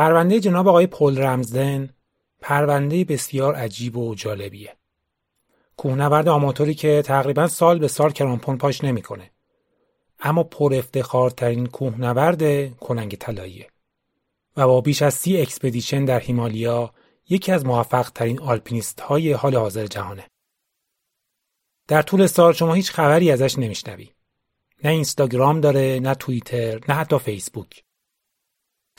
پرونده جناب آقای پل رمزدن پرونده بسیار عجیب و جالبیه. کوهنورد آماتوری که تقریبا سال به سال کرامپون پاش نمی‌کنه. اما پر افتخارترین کوهنورد کلنگ طلاییه. و با بیش از سی expedition در هیمالیا یکی از موفق ترین آلپینیست های حال حاضر جهانه. در طول سال شما هیچ خبری ازش نمیشنوی. نه اینستاگرام داره، نه توییتر، نه حتی فیسبوک.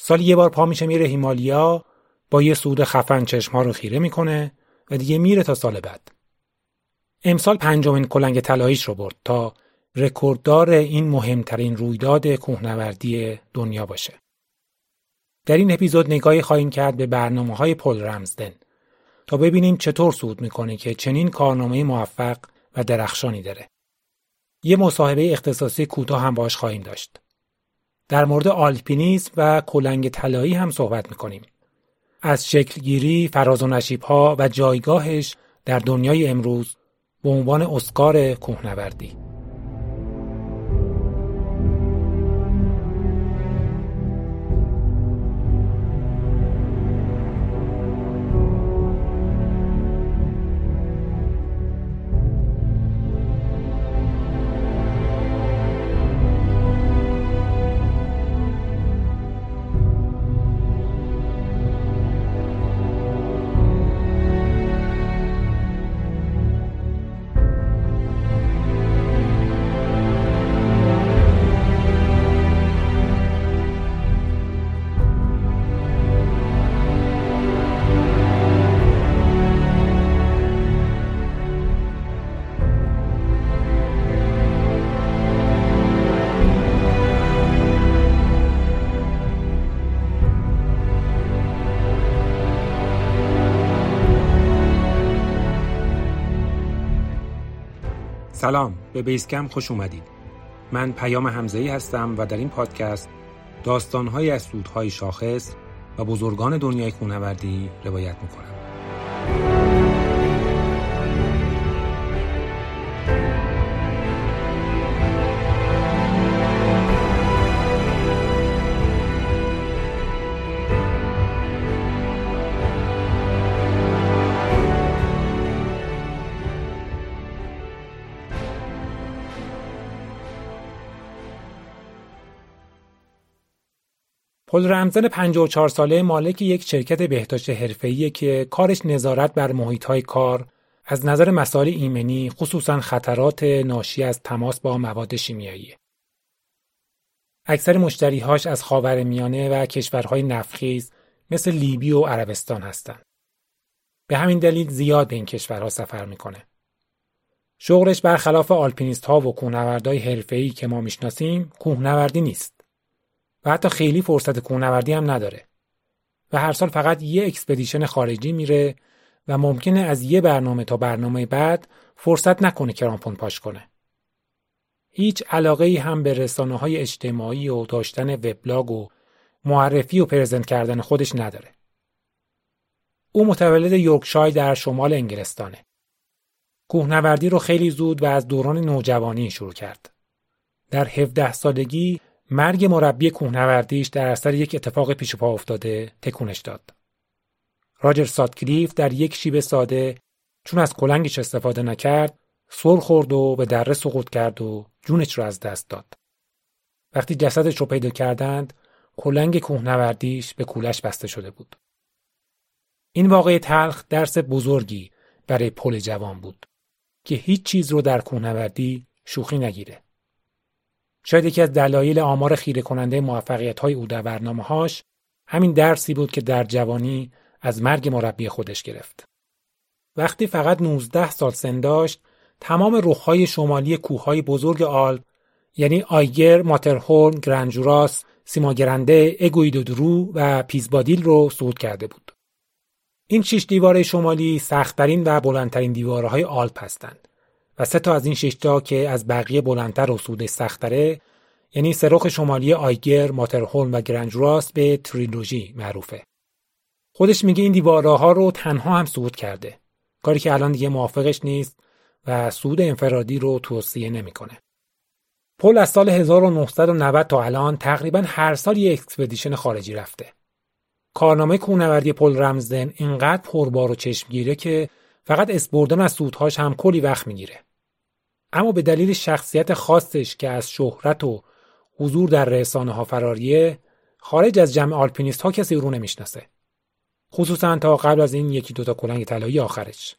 سال یه بار پا میشه میره هیمالیا با یه سود خفن چشمها رو خیره می‌کنه و دیگه میره تا سال بعد. امسال پنجمین کلنگ طلاییش رو برد تا رکورددار این مهمترین رویداد کوهنوردی دنیا باشه. در این اپیزود نگاهی خواهیم کرد به برنامه های پل رمزدن تا ببینیم چطور سود می‌کنه که چنین کارنامه موفق و درخشانی داره. یه مصاحبه اختصاصی کوتاه هم باش خواهیم داشت. در مورد آلپینیسم و کلنگ طلایی هم صحبت می‌کنیم. از شکلگیری، فراز و نشیب ها و جایگاهش در دنیای امروز به عنوان اسکار کوهنوردی. سلام. به بیسکم خوش اومدید. من پیام همزهی هستم و در این پادکست داستانهایی از سودهای شاخص و بزرگان دنیای کوهنوردی روایت می‌کنم. پل رمزن 54 ساله مالک یک شرکت بهداشت حرفه‌ایه که کارش نظارت بر محیط‌های کار از نظر مسائل ایمنی خصوصا خطرات ناشی از تماس با مواد شیمیایی. اکثر مشتریهاش از خاورمیانه و کشورهای نفتخیز مثل لیبی و عربستان هستند. به همین دلیل زیاد به این کشورها سفر می‌کنه. شغلش برخلاف آلپینیست ها و کوهنوردهای حرفه‌ای که ما می‌شناسیم کوهنوردی نیست. و حتی خیلی فرصت کوهنوردی هم نداره و هر سال فقط یه expedition خارجی میره و ممکنه از یه برنامه تا برنامه بعد فرصت نکنه کرامپون پاش کنه. هیچ علاقه ای هم به رسانه های اجتماعی و داشتن وبلاگ و معرفی و present کردن خودش نداره. او متولد یورکشایر در شمال انگلستانه. کوهنوردی رو خیلی زود و از دوران نوجوانی شروع کرد. در 17 سالگی مرگ مربی کوهنوردیش در اثر یک اتفاق پیش پا افتاده تکونش داد. راجر ساتکلیف در یک شیب ساده چون از کلنگش استفاده نکرد سر خورد و به دره سقوط کرد و جونش رو از دست داد. وقتی جسدش رو پیدا کردند کلنگ کوهنوردیش به کولش بسته شده بود. این واقعه تلخ درس بزرگی برای پل جوان بود که هیچ چیز رو در کوهنوردی شوخی نگیره. شاید یکی از دلایل آمار خیره کننده موفقیت های او در برنامه هاش همین درسی بود که در جوانی از مرگ مربی خودش گرفت. وقتی فقط 19 سال سن داشت، تمام رخهای شمالی کوههای بزرگ آلپ یعنی آیگر، ماترهورن، گرنجوراس، سیماگرنده، اگویدودرو و پیزبادیل رو صعود کرده بود. این شش دیواره شمالی سختترین و بلندترین دیوارهای آلپ هستند. و سه تا از این ششتا که از بقیه بلندتر و صعودش سختره یعنی رخ شمالی آیگر، ماترهورن و گراند ژوراس به تریلوژی معروفه. خودش میگه این دیوارها رو تنها هم صعود کرده. کاری که الان دیگه موافقش نیست و صعود انفرادی رو توصیه نمی‌کنه. پل از سال 1990 تا الان تقریبا هر سال یک expedition خارجی رفته. کارنامه کوهنوردی پل رمزدن اینقدر پربار و چشمگیره که فقط اسپردن از سودهاش هم کلی وقت می‌گیره. اما به دلیل شخصیت خاصش که از شهرت و حضور در رسانه ها فراریه خارج از جمع آلپینیست ها کسی رو نمی‌شناسه. خصوصا تا قبل از این یکی دوتا کلنگ طلایی آخرش.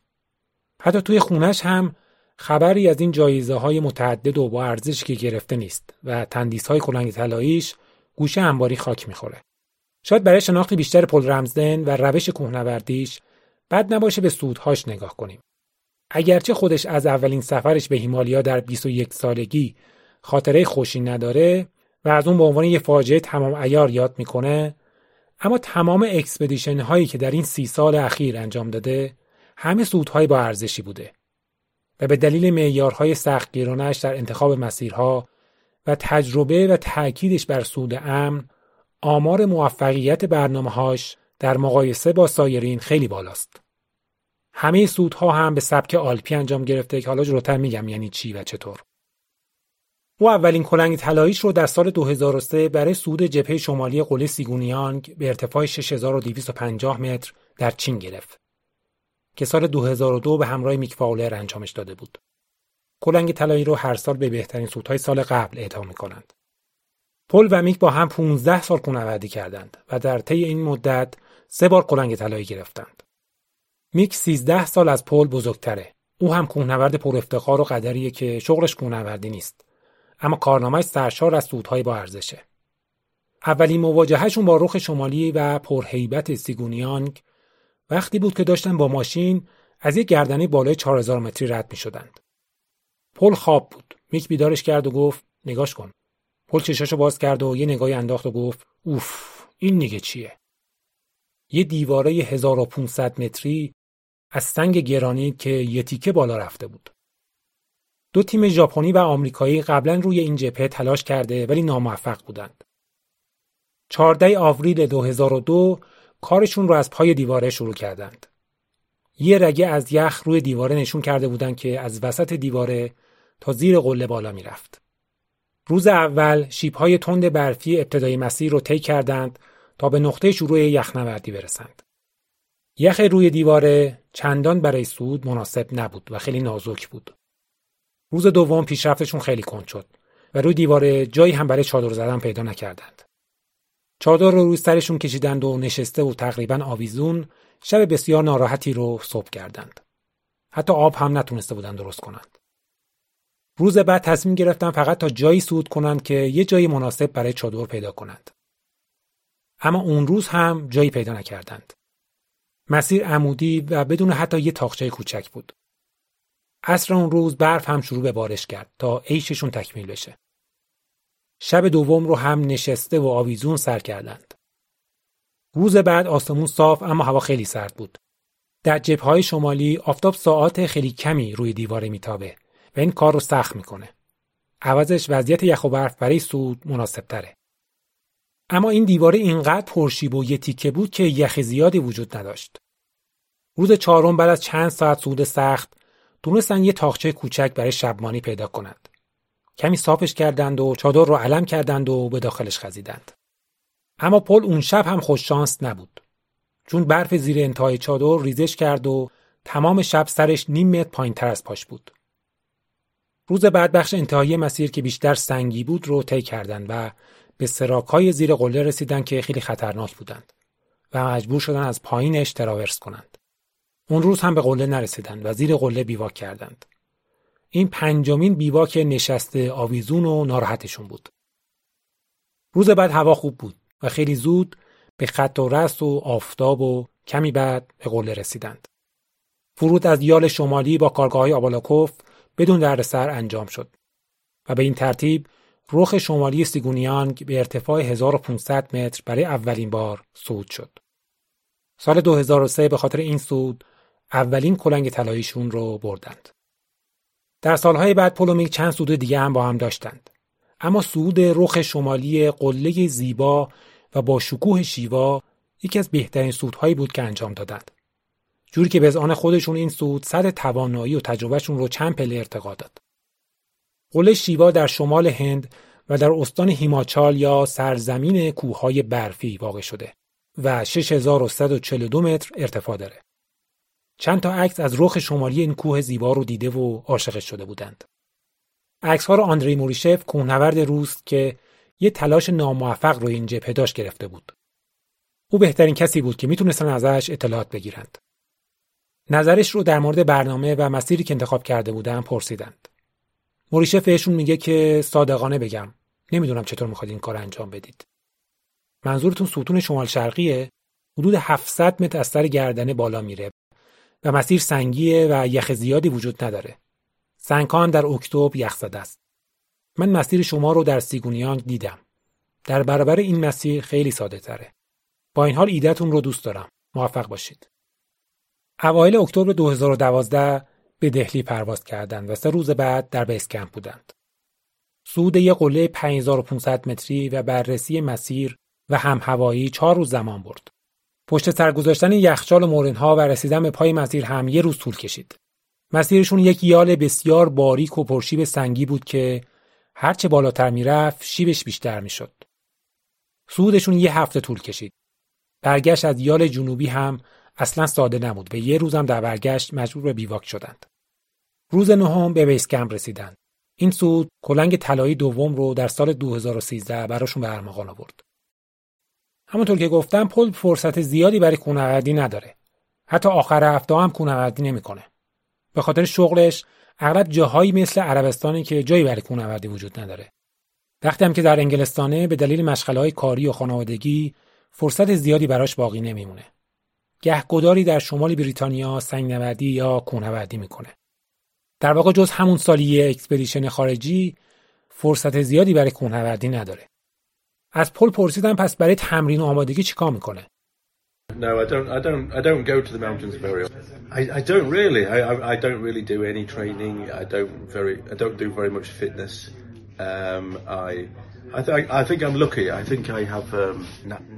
حتی توی خونش هم خبری از این جایزه های متعدد و با ارزشی که گرفته نیست و تندیس های کلنگ طلاییش گوشه انباری خاک می‌خوره. شاید برای شناخت بیشتر پل رمزدن و روش کوهنوردیش بد نباشه به صعودهاش نگاه کنیم. اگرچه خودش از اولین سفرش به هیمالیا در 21 سالگی خاطره خوشی نداره و از اون به عنوان یه فاجعه تمام عیار یاد می‌کنه اما تمام expedition هایی که در این سی سال اخیر انجام داده همه صعودهای با ارزشی بوده و به دلیل معیارهای سختگیرانش در انتخاب مسیرها و تجربه و تأکیدش بر سود امن آمار موفقیت برنامه‌هاش در مقایسه با سایرین خیلی بالاست. همه سودها هم به سبک آلپی انجام گرفته که حالا جلوتر میگم یعنی چی و چطور. او اولین کلنگ طلاییش رو در سال 2003 برای سود جبهه شمالی قله سیگونیانگ به ارتفاع 6250 متر در چین گرفت که سال 2002 به همراه میک فاولر انجامش داده بود. کلنگ طلایی رو هر سال به بهترین سودهای سال قبل اعطا می‌کنند. پل و میک با هم 15 سال کوهنوردی کردند و در طی این مدت سه بار کلنگ طلایی گرفتند. میک 13 سال از پل بزرگتره. او هم کوهنورد پر افتخار و قدریه که شغلش کوهنوردی نیست. اما کارنامهش سرشار از سودهای با ارزشه. اولین مواجههشون با رخ شمالی و پرهیبت سیگونیانگ وقتی بود که داشتن با ماشین از یک گردنه بالای 4000 متری رد می شدند. پل خواب بود. میک بیدارش کرد و گفت نگاش کن. پل چشاشو باز کرد و یه نگاهی انداخت و گفت اوف این نگه چیه؟ یه دیواره 1500 متری از سنگ گرانیت که یه تیکه بالا رفته بود. دو تیم ژاپنی و آمریکایی قبلا روی این جبهه تلاش کرده ولی ناموفق بودند. 14 آوریل 2002 کارشون رو از پای دیواره شروع کردند. یه رگه از یخ روی دیواره نشون کرده بودند که از وسط دیواره تا زیر قله بالا می‌رفت. روز اول شیبهای تند برفی ابتدای مسیر رو طی کردند تا به نقطه شروع یخنوردی برسند. یخ روی دیواره چندان برای سود مناسب نبود و خیلی نازک بود. روز دوم پیشرفتشون خیلی کند شد و روی دیواره جایی هم برای چادر زدن پیدا نکردند. چادر رو روی سرشون کشیدند و نشسته و تقریبا آویزون شب بسیار ناراحتی رو صبح کردند. حتی آب هم نتونسته بودند درست کنند. روز بعد تصمیم گرفتن فقط تا جایی سود کنند که یه جایی مناسب برای چادر پیدا کنند. اما اون روز هم جایی پیدا نکردند. مسیر عمودی و بدون حتی یه تاخچه کوچک بود. عصر اون روز برف هم شروع به بارش کرد تا عیششون تکمیل بشه. شب دوم رو هم نشسته و آویزون سر کردند. روز بعد آسمون صاف اما هوا خیلی سرد بود. در جبههای شمالی آفتاب ساعات خیلی کمی روی دیواره میتابه و این کار رو سخت می‌کنه. عوضش وضعیت یخ و برف برای سود مناسب تره. اما این دیواره اینقدر پرشیب و یه تیکه بود که یخ زیادی وجود نداشت. روز چهارم بعد از چند ساعت سود سخت تونستن یه تاخچه کوچک برای شبمانی پیدا کنند. کمی صافش کردند و چادر رو علم کردند و به داخلش خزیدند. اما پل اون شب هم خوش شانس نبود. چون برف زیر انتهای چادر ریزش کرد و تمام شب سرش نیم متر پایین تر از پاش بود. روز بعد بخش انتهایی مسیر که بیشتر سنگی بود رو طی کردند و به زیر قله رسیدن که خیلی خطرناک بودند و مجبور شدن از پایینش تراورس کنند. اون روز هم به قله نرسیدند و زیر قله بیواک کردند. این پنجمین بیواک نشسته آویزون و ناراحتشون بود. روز بعد هوا خوب بود و خیلی زود به خط و رست و آفتاب و کمی بعد به قله رسیدند. فرود از یال شمالی با کارگاه آبالاکوف بدون دردسر انجام شد و به این ترتیب رخ شمالی سیگونیانگ به ارتفاع 1500 متر برای اولین بار صعود شد. سال 2003 به خاطر این صعود اولین کلنگ طلاییشون رو بردند. در سالهای بعد پولومیک چند سود دیگه هم با هم داشتند. اما سود رخ شمالی قله زیبا و با شکوه شیوا یکی از بهترین سودهایی بود که انجام دادند. جوری که به آن خودشون این سود صد توانایی و تجربهشون رو چند پله ارتقا داد. قله شیوا در شمال هند و در استان هیماچال یا سرزمین کوههای برفی واقع شده و 6142 متر ارتفاع داره. چند تا عکس از رخ شمالی این کوه زیبا رو دیده و عاشقش شده بودند. عکس ها رو آندری موریشف کوهنورد روس که یه تلاش ناموفق روی این جبهه داشت گرفته بود. او بهترین کسی بود که می‌تونستن ازش اطلاعات بگیرند. نظرش رو در مورد برنامه و مسیری که انتخاب کرده بودن پرسیدند. موریشف بهشون میگه که صادقانه بگم نمی‌دونم چطور می‌خواد این کار انجام بدید. منظورتون ستون شمال شرقیه حدود 700 متر از سر گردنه بالا میره و مسیر سنگیه و یخ زیادی وجود نداره. سنگان در اکتبر یخ زده است. من مسیر شما رو در سیگونیانگ دیدم. در برابر این مسیر خیلی ساده تره. با این حال ایدهتون رو دوست دارم. موفق باشید. اوایل اکتبر 2012 به دهلی پرواز کردند و سه روز بعد در بیس کمپ بودند. صعود یک قله 5500 متری و بررسی مسیر و هم هوایی چهار روز زمان برد. پشت سر گذاشتن یخچال و مورنها و رسیدن به پای مسیر هم یه روز طول کشید. مسیرشون یک یال بسیار باریک و پرشیب سنگی بود که هرچه بالاتر می‌رفت شیبش بیشتر می‌شد. صعودشون یه هفته طول کشید. برگشت از یال جنوبی هم اصلا ساده نبود و یه روزم در برگشت مجبور به بیواک شدند. روز نهم به بیس کمپ رسیدند. این سود کلنگ طلایی دوم رو در سال 2013 براشون به ارمغان آورد. همونطور که گفتم پل فرصت زیادی برای کوهنوردی نداره. حتی آخر هفته هم کوهنوردی نمی‌کنه. به خاطر شغلش اغلب جاهایی مثل عربستانی که جایی برای کوهنوردی وجود نداره. وقتی هم که در انگلستانه به دلیل مشغله کاری و خانوادگی فرصت زیادی براش باقی نمیمونه. گهگداری در شمال بریتانیا سنگنوردی یا کوهنوردی می‌کنه. در واقع جز همون سالی expedition خارجی فرصت زیادی برای کوهنوردی نداره. از پل پرسیدم پس برای تمرین و آمادگی چیکار می‌کنه؟ No, I don't. I don't. I don't go to the mountains very often. I, I don't really. I, I don't really do any training. I don't very. I don't do very much fitness. Um, I. I, th- I think I'm lucky. I think I have. Um,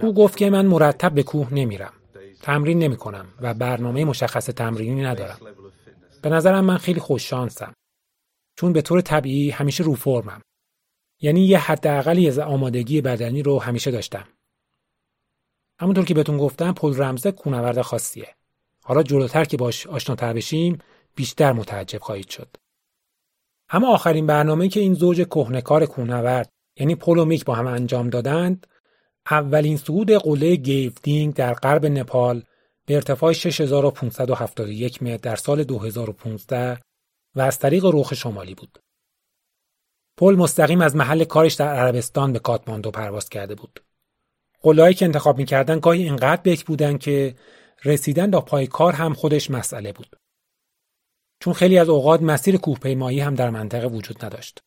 او گفت که من مرتب به کوه نمیرم. تمرین نمی کنم و برنامه مشخص تمرینی ندارم. به نظرم من خیلی خوش شانسم. چون به طور طبیعی همیشه رو فرمم. یعنی یه حداقلی از آمادگی بدنی رو همیشه داشتم. همونطور که بهتون گفتم پل رمزه کونورد خاصیه. حالا جلوتر که باش آشناتر بشیم بیشتر متعجب خواهید شد. اما آخرین برنامه که این زوج کهنکار کونورد یعنی پل و میک با هم انجام دادند اولین صعود قله گیو دینگ در غرب نپال به ارتفاع 6571 متر در سال 2015 و از طریق رخ شمالی بود. پل مستقیم از محل کارش در عربستان به کاتماندو پرواز کرده بود. قله‌هایی که انتخاب می‌کردن گاهی اینقدر بکر بودن که رسیدن تا پای کار هم خودش مسئله بود. چون خیلی از اوقات مسیر کوهپیمایی هم در منطقه وجود نداشت.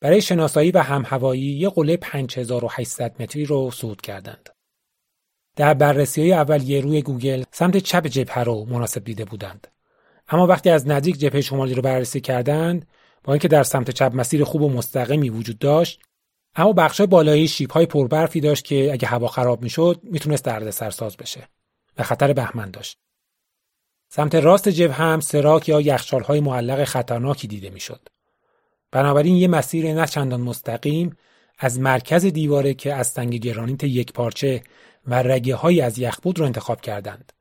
برای شناسایی و هم هوایی یه قله 5800 متری رو صعود کردند. در بررسی های اولیه روی گوگل سمت چپ جبهه رو مناسب دیده بودند. اما وقتی از نزدیک جبهه شمالی رو بررسی کردند با اینکه در سمت چپ مسیر خوب و مستقیمی وجود داشت اما بخشای بالایی شیب های پربرفی داشت که اگه هوا خراب می‌شد می‌تونست درد سرساز بشه و خطر بهمن داشت. سمت راست جبهه هم سراک یا یخچال های معلق خطرناکی دیده می‌شد. بنابراین یه مسیر نه چندان مستقیم از مرکز دیواره که از سنگ گرانیت یک پارچه و رگه های از یخبود رو انتخاب کردند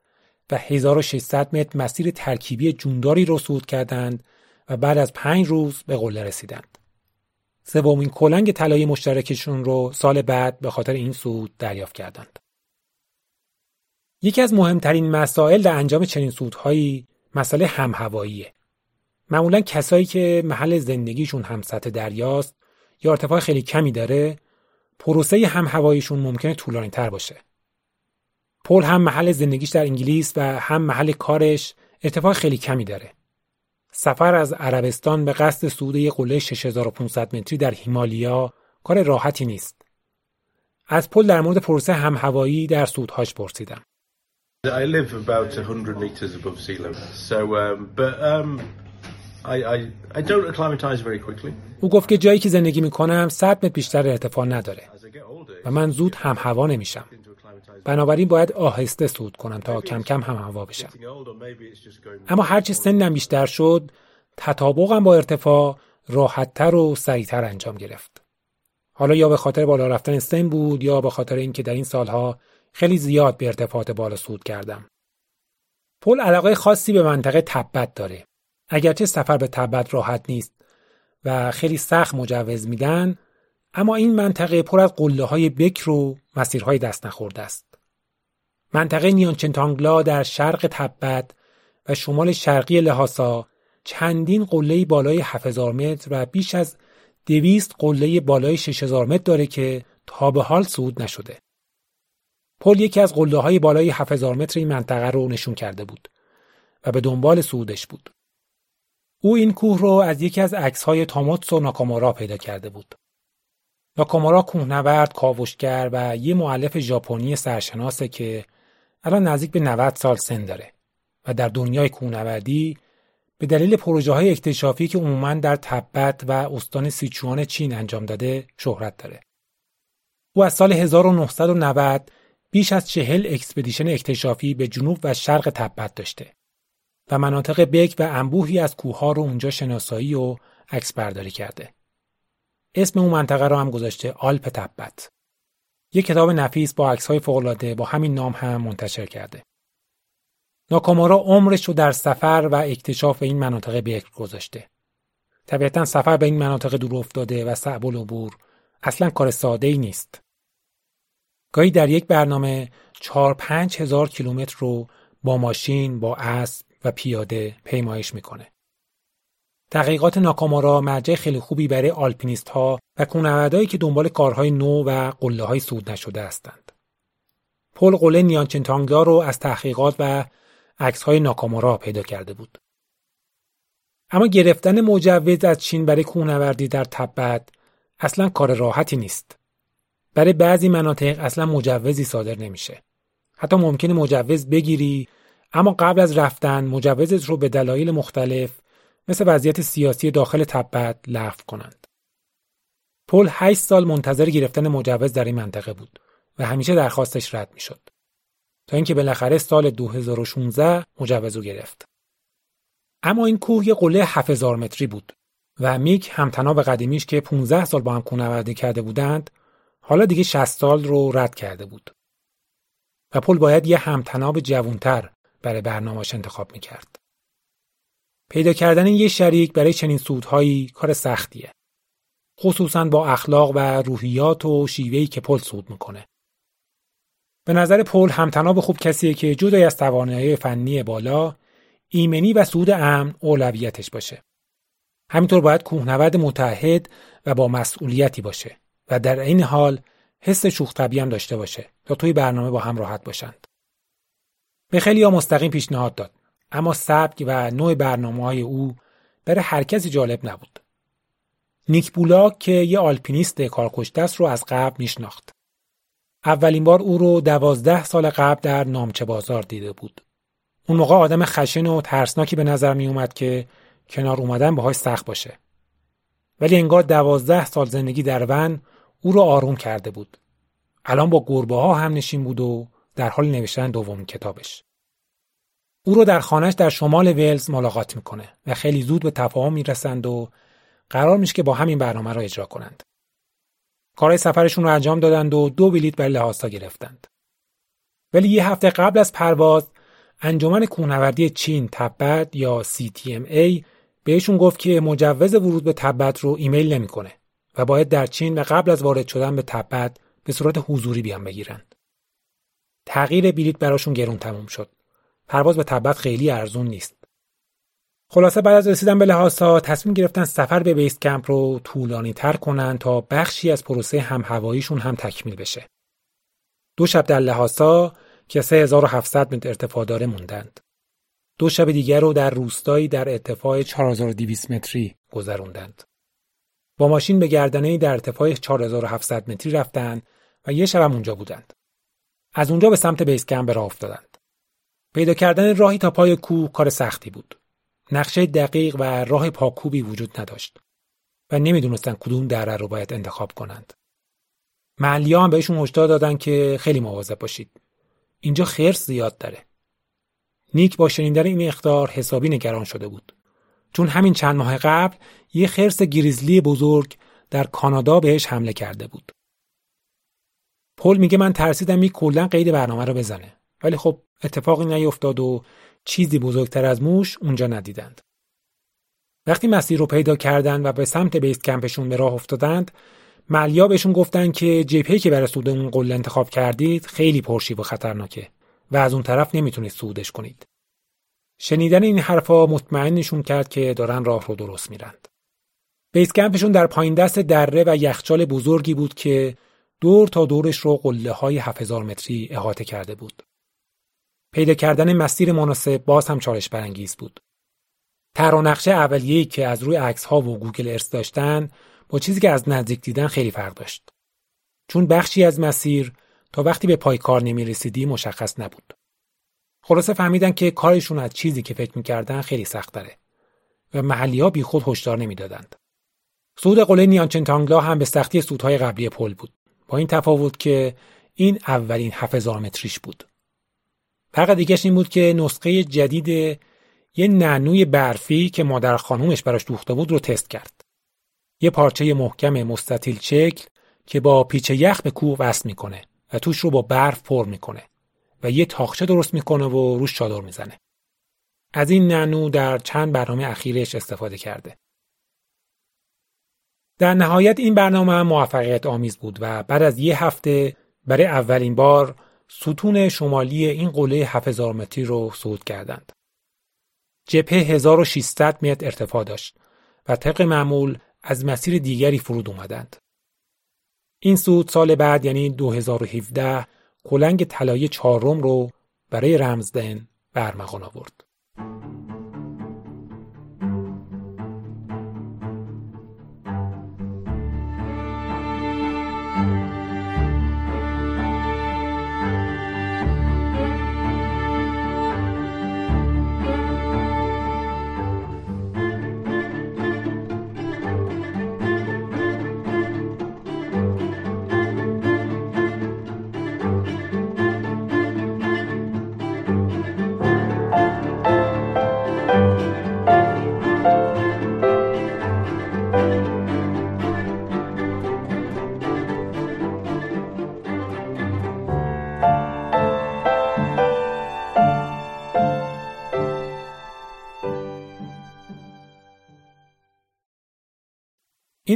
و 1600 متر مسیر ترکیبی جونداری رو صعود کردند و بعد از پنج روز به قله رسیدند. سومین کلنگ طلایی مشترکشون رو سال بعد به خاطر این صعود دریافت کردند. یکی از مهمترین مسائل در انجام چنین صعودهایی مسئله هم هواییه. معمولا کسایی که محل زندگیشون هم سطح دریاست یا ارتفاع خیلی کمی داره پروسه هم هواییشون ممکنه طولانی تر باشه. پل هم محل زندگیش در انگلیس و هم محل کارش ارتفاع خیلی کمی داره. سفر از عربستان به قصد صعود یک قله 6500 متری در هیمالیا کار راحتی نیست. از پل در مورد پروسه هم هوایی در سودهاش پرسیدم. I live about 100 meters above sea level. So, um, but um, I, I, I don't acclimatize very quickly. او گفت که جایی که زندگی می‌کنم 100 متر بیشتر ارتفاع نداره و من زود هم هوا نمیشم. بنابراین باید آهسته صعود کنم تا کم کم هم هوا بشم. اما هرچی سنم بیشتر شد تطابقم با ارتفاع راحتتر و سریعتر انجام گرفت. حالا یا به خاطر بالا رفتن سن بود یا به خاطر اینکه در این سالها خیلی زیاد به ارتفاعات بالا صعود کردم. پل علاقه خاصی به منطقه تبت داره. اگرچه سفر به تبت راحت نیست و خیلی سخت مجوز میدن اما این منطقه پر از قله های بکر و مسیرهای دست نخورده است. منطقه نیانچنتانگلا در شرق تبت و شمال شرقی لحاسا چندین قله بالای 7000 متر و بیش از دویست قله بالای 6000 متر داره که تا به حال صعود نشده. پل یکی از قله های بالای 7000 متر این منطقه رو نشون کرده بود و به دنبال صعودش بود. او این کوه رو از یکی از عکس های تاموتسو ناکامورا پیدا کرده بود. ناکامورا کوهنورد، کاوشگر و یه معلف ژاپنی سرشناسه که الان نزدیک به 90 سال سن داره و در دنیای کوهنوردی به دلیل پروژه های اکتشافی که عموما در تبت و استان سیچوان چین انجام داده شهرت داره. او از سال 1990 بیش از چهل expedition اکتشافی به جنوب و شرق تبت داشته و مناطق بکر و انبوهی از کوهها رو اونجا شناسایی و عکس برداری کرده. اسم اون منطقه رو هم گذاشته آلپ تبت. یک کتاب نفیس با عکس‌های فوق‌العاده با همین نام هم منتشر کرده. ناکامورا عمرش رو در سفر و اکتشاف این مناطق بکر گذاشته. طبیعتا سفر به این مناطق دور افتاده و صعب العبور اصلا کار ساده ای نیست. گاهی در یک برنامه 4 5 هزار کیلومتر رو با ماشین، با اسب و پیاده پیمایش می‌کنه. تحقیقات ناکامورا مرجع خیلی خوبی برای آلپینیست ها و کوهنوردهایی که دنبال کارهای نو و قله های سود نشده هستند. پل قله نیانچنتانگلا رو از تحقیقات و عکس های ناکامورا پیدا کرده بود. اما گرفتن مجوز از چین برای کوهنوردی در تبت اصلا کار راحتی نیست. برای بعضی مناطق اصلا مجوزی صادر نمیشه. حتی ممکنه مجوز بگیری اما قبل از رفتن مجوزت رو به دلایل مختلف مثل وضعیت سیاسی داخل تبت لغو کنند. پل 8 سال منتظر گرفتن مجوز در این منطقه بود و همیشه درخواستش رد می‌شد. تا اینکه بالاخره سال 2016 مجوز رو گرفت. اما این کوه یه قله 7000 متری بود و میک همتناب قدیمیش که 15 سال با هم کوهنوردی کرده بودند حالا دیگه 60 سال رو رد کرده بود. و پل باید یه همتناب جوونتر برای برنامهش انتخاب می‌کرد. پیدا کردن یه شریک برای چنین سودهایی کار سختیه. خصوصا با اخلاق و روحیات و شیوهی که پل سود می‌کنه. به نظر پل همتناب خوب کسیه که جدای از توانایی فنی بالا ایمنی و سود امن اولویتش باشه. همینطور باید کوهنورد متحد و با مسئولیتی باشه و در این حال حس شوخ هم داشته باشه تا توی برنامه با هم راحت باشند. به خیلی ها مستقیم پیشنهاد داد اما سبک و نوع برنامه های او برای هر کسی جالب نبود. نیک بولاک که یه آلپینیست کارکشته است رو از قبل میشناخت. اولین بار او رو دوازده سال قبل در نامچه بازار دیده بود. اون موقع آدم خشن و ترسناکی به نظر می اومد که کنار اومدن باهاش سخت باشه. ولی انگار دوازده سال زندگی در ون او رو آروم کرده بود. الان با گربه ها هم نشین بود و در حال نوشتن دومین کتابش. او رو در خانهش در شمال ولز ملاقات می‌کنه و خیلی زود به تفاهم می‌رسند و قرار میشه که با همین برنامه را اجرا کنند. کارهای سفرشون رو انجام دادند و دو بلیت برای لحاسا گرفتند. ولی یه هفته قبل از پرواز انجمن کوهنوردی چین تبت یا CTMA بهشون گفت که مجوز ورود به تبت رو ایمیل نمی‌کنه و باید در چین و قبل از وارد شدن به تبت به صورت حضوری بیان بگیرند. تغییر بلیت براشون گرون تموم شد. پرواز به تبت خیلی ارزون نیست. خلاصه بعد از رسیدن به لحاسا تصمیم گرفتن سفر به بیس کمپ رو طولانی تر کنن تا بخشی از پروسه هم هواییشون هم تکمیل بشه. دو شب در لحاسا که 3700 متر ارتفاع داره موندند. دو شب دیگر رو در روستایی در ارتفاع 4200 متری گذروندند. با ماشین به گردنه در ارتفاع 4700 متری رفتند و یه شب هم اونجا بودند. از اونجا به سمت بیس کمپ راه افتادند. پیدا کردن راهی تا پای کوه کار سختی بود. نقشه دقیق و راه پاکوبی وجود نداشت و نمی‌دونستن کدوم دره رو باید انتخاب کنند. محلی هم بهشون هشدار دادن که خیلی مواظب باشید. اینجا خرس زیاد داره. نیک با شنیدن این اختار حسابی نگران شده بود. چون همین چند ماه قبل یه خرس گریزلی بزرگ در کانادا بهش حمله کرده بود. پل میگه من ترسیدم یک کلا قید برنامه رو بزنه ولی خب اتفاقی نیفتاد و چیزی بزرگتر از موش اونجا ندیدند. وقتی مسیر رو پیدا کردند و به سمت بیس کمپشون به راه افتادند ملیا بهشون گفتن که جپی که برای سود اون قله انتخاب کردید خیلی پرشیب و خطرناکه و از اون طرف نمی‌تونید سودش کنید. شنیدن این حرفا مطمئنشون کرد که دارن راه رو درست میرند. بیس کمپشون در پایین دست دره و یخچال بزرگی بود که دور تا دورش رو قله های 7000 متری احاطه کرده بود. پیدا کردن مسیر مناسب باز هم چالش برانگیز بود. طرح و نقشه اولیه‌ای که از روی عکس ها و گوگل ارث داشتن با چیزی که از نزدیک دیدن خیلی فرق داشت. چون بخشی از مسیر تا وقتی به پای کار نمی رسیدی مشخص نبود. خلاصه فهمیدن که کارشون از چیزی که فکر می‌کردن خیلی سخت داره و محلی ها بی خود هشدار نمی‌دادند. سود قله نیانچنتانگلا هم به سختی سودهای قبلی پل بود. با این تفاوت که این اولین 7000 متریش بود. فرق دیگهش این بود که نسخه جدید یه ننوی برفی که مادر خانومش براش دوخته بود رو تست کرد. یه پارچه محکم مستطیل شکل که با پیچ یخ به کوه وصل می‌کنه و توش رو با برف پر می‌کنه و یه تاخچه درست می‌کنه و روش چادر می‌زنه. از این ننو در چند برنامه اخیرش استفاده کرده. در نهایت این برنامه هم موفقیت آمیز بود و بعد از یه هفته برای اولین بار ستون شمالی این قله 7000 متری رو صعود کردند. جبهه 1600 متر ارتفاع داشت و طبق معمول از مسیر دیگری فرود اومدند. این سود سال بعد یعنی 2017 کلنگ طلایی چهارم رو برای رمزدن برمغان آورد.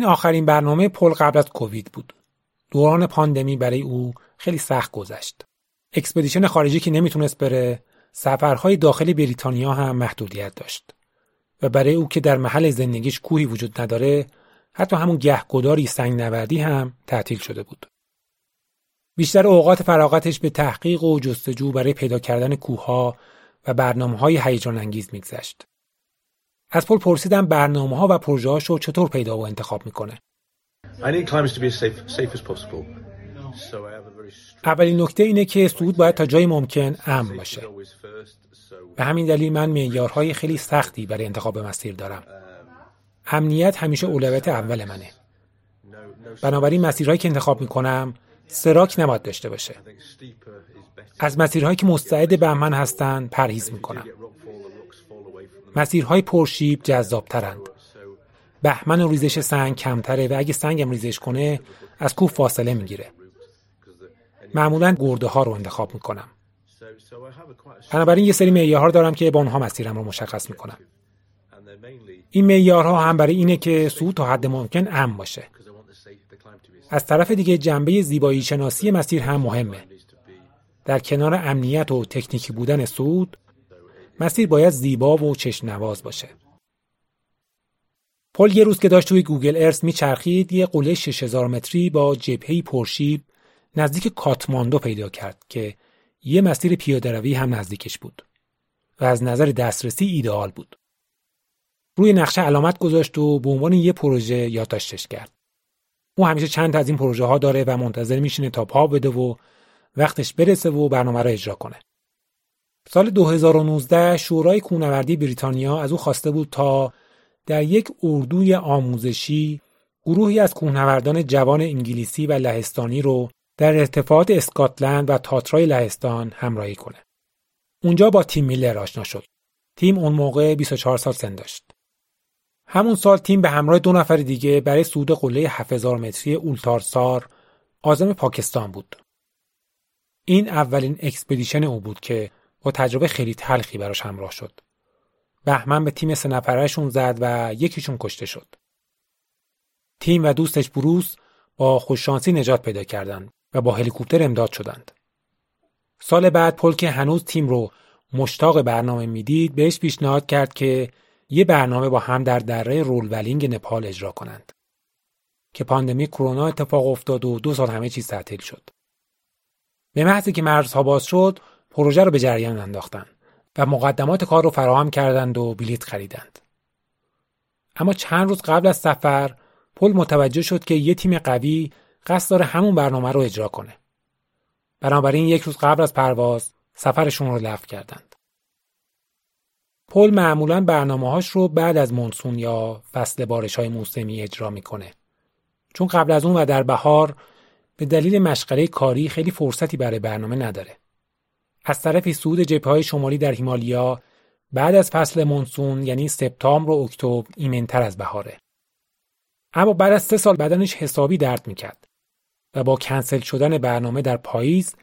این آخرین برنامه پل قبل از کووید بود. دوران پاندمی برای او خیلی سخت گذشت. expedition خارجی که نمی‌تونست بره، سفرهای داخل بریتانیا هم محدودیت داشت. و برای او که در محل زندگیش کوهی وجود نداره، حتی همون گهگداری سنگ نوردی هم تعطیل شده بود. بیشتر اوقات فراغتش به تحقیق و جستجو برای پیدا کردن کوهها و برنامه های هیجان انگیز میگذشت. از پل پرسیدم برنامه ها و پروژه رو چطور پیدا و انتخاب می‌کنه. اولین نکته اینه که صعود باید تا جای ممکن امن باشه. به همین دلیل من معیارهای خیلی سختی برای انتخاب مسیر دارم. امنیت همیشه اولویت اول منه. بنابراین مسیرهایی که انتخاب می‌کنم سراک نباید داشته باشه. از مسیرهایی که مستعد بهمن هستند پرهیز می‌کنم. مسیرهای پرشیب جذابترند. بهمن و ریزش سنگ کمتره و اگه سنگم ریزش کنه از کوه فاصله می‌گیره. معمولا گرده ها رو انتخاب می‌کنم. بنابراین یه سری معیارها دارم که با اونها مسیرم رو مشخص می‌کنم. این معیارها هم برای اینه که صعود تا حد ممکن امن باشه. از طرف دیگه جنبه زیبایی شناسی مسیر هم مهمه. در کنار امنیت و تکنیکی بودن صعود مسیر باید زیبا و چشم نواز باشه. پل یه روز که داشت توی گوگل ارث میچرخید یه قله 6000 متری با جبهه‌ای پرشیب نزدیک کاتماندو پیدا کرد که یه مسیر پیاده‌روی هم نزدیکش بود و از نظر دسترسی ایدئال بود. روی نقشه علامت گذاشت و به عنوان یه پروژه یادداشتش کرد. او همیشه چند از این پروژه ها داره و منتظر میشینه تا پا بده و وقتش برسه و برنامه را اجرا کنه. سال 2019 شورای کوهنوردی بریتانیا از او خواسته بود تا در یک اردوی آموزشی گروهی از کوهنوردان جوان انگلیسی و لهستانی رو در ارتفاعات اسکاتلند و تاترای لهستان همراهی کنه. اونجا با تیم میلر آشنا شد. تیم اون موقع 24 سال سن داشت. همون سال تیم به همراه دو نفر دیگه برای صعود قله 7000 متری اولتارسار عازم پاکستان بود این اولین expedition او بود که با تجربه خیلی تلخی براش همراه شد. بهمن به تیم سه نفرشون زد و یکیشون کشته شد. تیم و دوستش بروس با خوششانسی نجات پیدا کردند و با هلیکوپتر امداد شدند. سال بعد پل که هنوز تیم رو مشتاق برنامه می‌دید بهش پیشنهاد کرد که یه برنامه با هم در دره رولولینگ نپال اجرا کنند. که پاندمی کرونا اتفاق افتاد و دو سال همه چیز تعطیل شد. به محضی که مرزها باز شد پروژه رو به جریان انداختن و مقدمات کار رو فراهم کردند و بلیط خریدند. اما چند روز قبل از سفر پل متوجه شد که یه تیم قوی قصد داره همون برنامه رو اجرا کنه. بنابراین یک روز قبل از پرواز سفرشون رو لغو کردند. پل معمولا برنامه هاش رو بعد از مونسون یا فصل بارش های موسمی اجرا می‌کنه. چون قبل از اون و در بهار به دلیل مشغله کاری خیلی فرصتی برای برنامه نداره. از طرفی صعود جبهه شمالی در هیمالیا بعد از فصل مونسون یعنی سپتامبر و اکتبر ایمنتر از بهاره. اما بعد از سه سال بدنش حسابی درد می‌کرد و با کنسل شدن برنامه در پاییز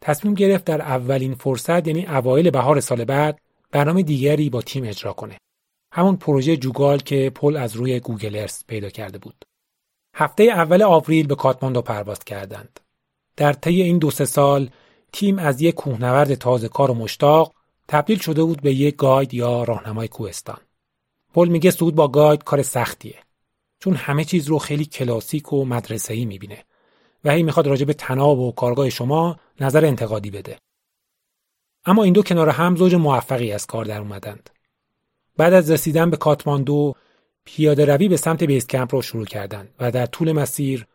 تصمیم گرفت در اولین فرصت یعنی اوایل بهار سال بعد برنامه دیگری با تیم اجرا کنه. همون پروژه جوگال که پل از روی Google Earth پیدا کرده بود. هفته اول آوریل به کاتماندو پرواز کردند. در طی این دو سه سال تیم از یک کوهنورد تازه کار و مشتاق تبدیل شده بود به یک guide یا راهنمای کوهستان. پل میگه صعود با guide کار سختیه. چون همه چیز رو خیلی کلاسیک و مدرسه‌ای می‌بینه و هی می‌خواد راجع به تناب و کارگاه شما نظر انتقادی بده. اما این دو کنار هم زوج موفقی از کار در اومدند. بعد از رسیدن به کاتماندو پیاده روی به سمت بیس کمپ رو شروع کردند و در طول مسیر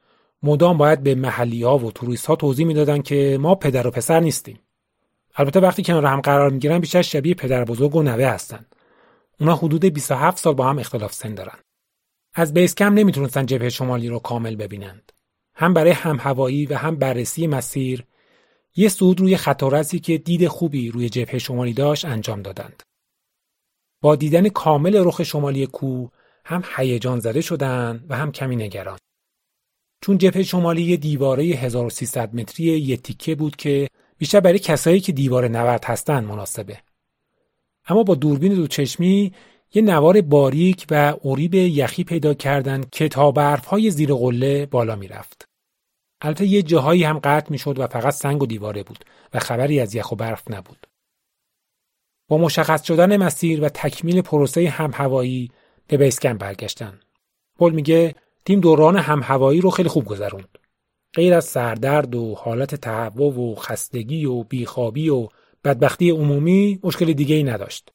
مدام باید به محلی ها و توریست ها توضیح می‌دادن که ما پدر و پسر نیستیم. البته وقتی کنار هم قرار می‌گیرن بیشتر شبیه پدر بزرگ و نوه هستند. اونا حدود 27 سال با هم اختلاف سن دارن. از بیس کمپ نمی‌تونستن جبهه شمالی رو کامل ببینند. هم برای هم هوایی و هم بررسی مسیر یه صعود روی خطارسی که دید خوبی روی جبهه شمالی داشت انجام دادند. با دیدن کامل رخ شمالی کوه هم هیجان زده شدند و هم کمی نگران. چون جبهه شمالی یه دیواره 1300 متری یه تیکه بود که بیشتر برای کسایی که دیواره نورد هستن مناسبه. اما با دوربین دو چشمی یه نوار باریک و اریب یخی پیدا کردن که تا برفهای زیر قله بالا می‌رفت. البته یه جاهایی هم قطع می‌شد و فقط سنگ و دیواره بود و خبری از یخ و برف نبود. با مشخص شدن مسیر و تکمیل پروسه هم هوایی به بیسکن برگشتن. پل میگه تیم دوران هم هوایی رو خیلی خوب گذروند. غیر از سردرد و حالت تهوع و خستگی و بیخوابی و بدبختی عمومی مشکل دیگه ای نداشت.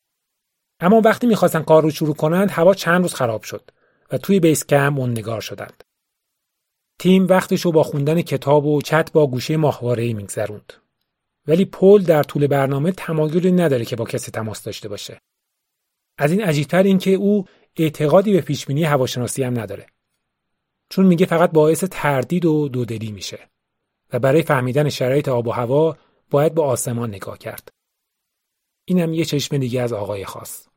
اما وقتی می‌خواستن کار رو شروع کنند هوا چند روز خراب شد و توی بیس کم اون نگار شدند. تیم وقتش رو با خوندن کتاب و چت با گوشه ماهواره ای میگذروند. ولی پل در طول برنامه تمایلی نداره که با کسی تماس داشته باشه. از این عجیبتر این که او اعتقادی به پیشبینی هواشناسی هم نداره. چون میگه فقط باعث تردید و دودلی میشه و برای فهمیدن شرایط آب و هوا باید با آسمان نگاه کرد. اینم یه چشم دیگه از آقای خاص.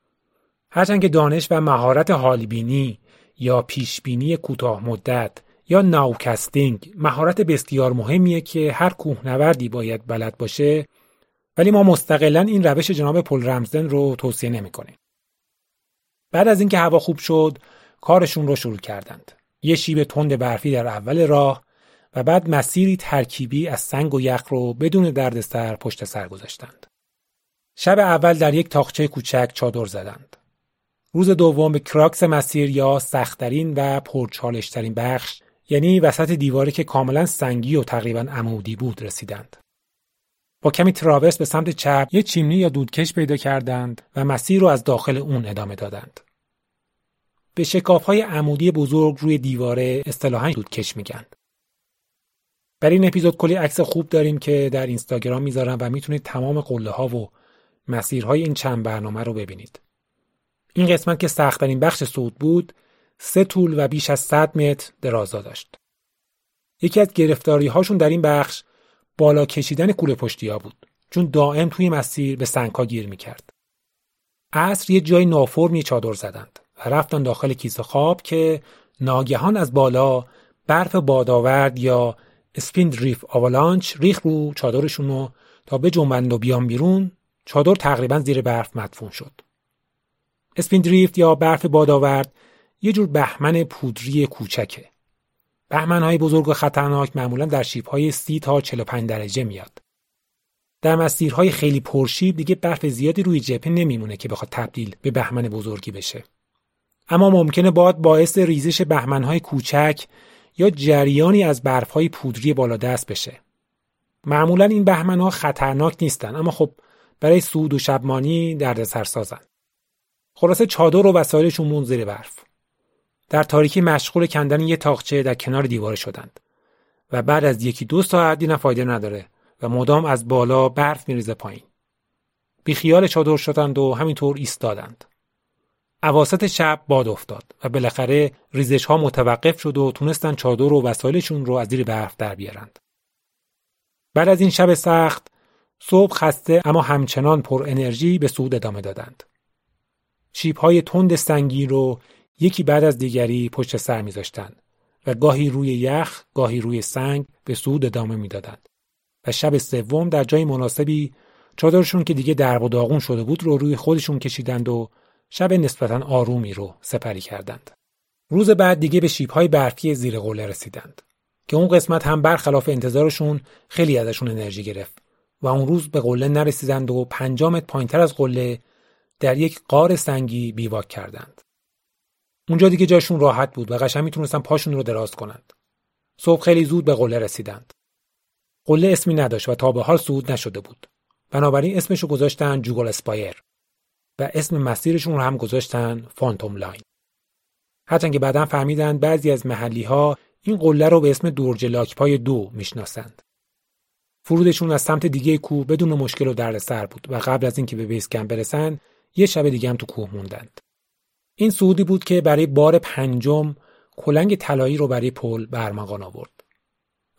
هرچند که دانش و مهارت حالبینی یا پیشبینی کوتاه مدت یا ناوکستینگ مهارت بسیار مهمیه که هر کوهنوردی باید بلد باشه ولی ما مستقلا این روش جناب پل رمزدن رو توصیه نمی‌کنیم. بعد از اینکه هوا خوب شد کارشون رو شروع کردند. یه شیب تند برفی در اول راه و بعد مسیری ترکیبی از سنگ و یخ رو بدون دردسر پشت سر گذاشتند. شب اول در یک تاخچه کوچک چادر زدند. روز دوم به کراکس مسیر یا سختترین و پرچالشترین بخش یعنی وسط دیواری که کاملا سنگی و تقریبا عمودی بود رسیدند. با کمی تراورس به سمت چپ یک چیمنی یا دودکش پیدا کردند و مسیر رو از داخل اون ادامه دادند. به شکاف های عمودی بزرگ روی دیواره اصطلاحا دودکش میگن. برای این اپیزود کلی عکس خوب داریم که در اینستاگرام می‌ذارم و می‌تونید تمام قله ها و مسیرهای این چند برنامه رو ببینید. این قسمت که سختترین بخش صعود بود، سه طول و بیش از 100 متر درازا داشت. یکی از گرفتاری هاشون در این بخش بالا کشیدن کوله پشتی ها بود چون دائم توی مسیر به سنگها گیر می‌کرد. عصر یه جای نافرمی چادر زدند و رفتن داخل کیسه خواب که ناگهان از بالا برف بادآورد یا اسپین دریف آوالانچ ریخ رو چادرشون رو تا به جنبند و بیان بیرون چادر تقریبا زیر برف مدفون شد. اسپین دریفت یا برف بادآورد یه جور بهمن پودری کوچکه. های بزرگ و خطرناک معمولا در های 30 تا 45 درجه میاد. در مسیرهای خیلی پرشیب دیگه برف زیادی روی جبهه نمیمونه که بخواد تبدیل به بهمن بزرگی بشه. اما ممکنه باد باعث ریزش بهمنهای کوچک یا جریانی از برفهای پودری دست بشه. معمولا این بهمنها خطرناک نیستن اما خب برای سود و شبمانی دردسر سازن. خلاصه چادر و وسایلشون مون زیر برف. در تاریکی مشغول کندن یه تاقچه در کنار دیواره شدند و بعد از یکی دو ساعت دیدن فایده نداره و مدام از بالا برف میریزه پایین. بی خیال چادر شدند و همینطور ایستادند. اواسط شب باد افتاد و بالاخره ریزش ها متوقف شد و تونستن چادر و وسایلشون رو از زیر برف در بیارند. بعد از این شب سخت صبح خسته اما همچنان پر انرژی به سود ادامه دادند. شیب های تند سنگی رو یکی بعد از دیگری پشت سر میذاشتند و گاهی روی یخ گاهی روی سنگ به سود ادامه می‌دادند و شب سوم در جای مناسبی چادرشون که دیگه درب و داغون شده بود رو روی خودشون کشیدند و شب نسبتا آرومی رو سپری کردند. روز بعد دیگه به شیبهای برفی زیر قله رسیدند که اون قسمت هم برخلاف انتظارشون خیلی ازشون انرژی گرفت و اون روز به قله نرسیدند و پنجامت پایینتر از قله در یک غار سنگی بیواک کردند. اونجا دیگه جاشون راحت بود و قشنگ می‌تونستن پاشون رو دراز کنند. صبح خیلی زود به قله رسیدند. قله اسمی نداشت و تا به حال صعود نشده بود. بنابراین اسمشو گذاشتن Jugal Spire و اسم مسیرشون رو هم گذاشتن Phantom Line. هرچند که بعدا فهمیدن بعضی از محلی ها این قله رو به اسم دورجه لاکپای دو می‌شناسند. فرودشون از سمت دیگه کوه بدون مشکل و دردسر بود و قبل از اینکه به بیس کمپ برسن یه شب دیگه هم تو کوه موندند. این سعودی بود که برای بار پنجم کلنگ طلایی رو برای پل برمغان آورد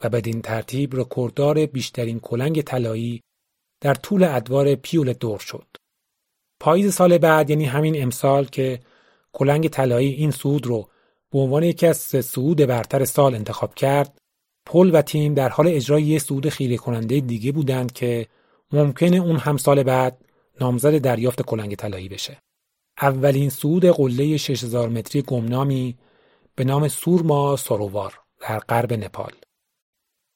و بدین ترتیب رکورددار بیشترین کلنگ طلایی در طول ادوار پیول دور شد. پاییز سال بعد یعنی همین امسال که کلنگ طلایی این سعود رو به عنوان یکی از سه سعود برتر سال انتخاب کرد پل و تیم در حال اجرای یه سعود خیره کننده دیگه بودند که ممکنه اون هم سال بعد نامزد دریافت کلنگ طلایی بشه. اولین سعود قله 6000 متری گمنامی به نام سورما سارووار در غرب نپال.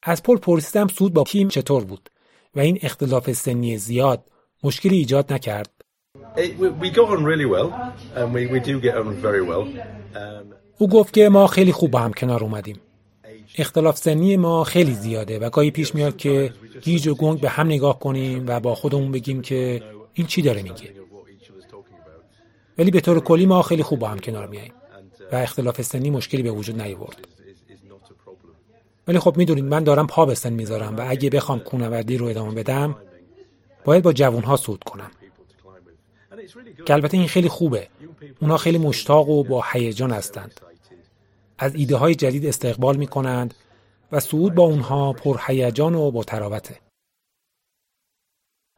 از پل پرسیدم سود با تیم چطور بود و این اختلاف سنی زیاد مشکلی ایجاد نکرد. او گفت که ما خیلی خوب با هم کنار اومدیم. اختلاف سنی ما خیلی زیاده و گاهی پیش میاد که گیج و گنگ به هم نگاه کنیم و با خودمون بگیم که این چی داره میگه. ولی به طور کلی ما خیلی خوب با هم کنار میاییم و اختلاف سنی مشکلی به وجود نیاورد. ولی خب می‌دونید من دارم پا به سن می‌ذارم و اگه بخوام کوهنوردی رو ادامه بدم باید با جوانها سود کنم. که البته این خیلی خوبه اونا خیلی مشتاق و با هیجان هستند از ایده های جدید استقبال می کنند و صعود با اونها پرهیجان و با تراوته.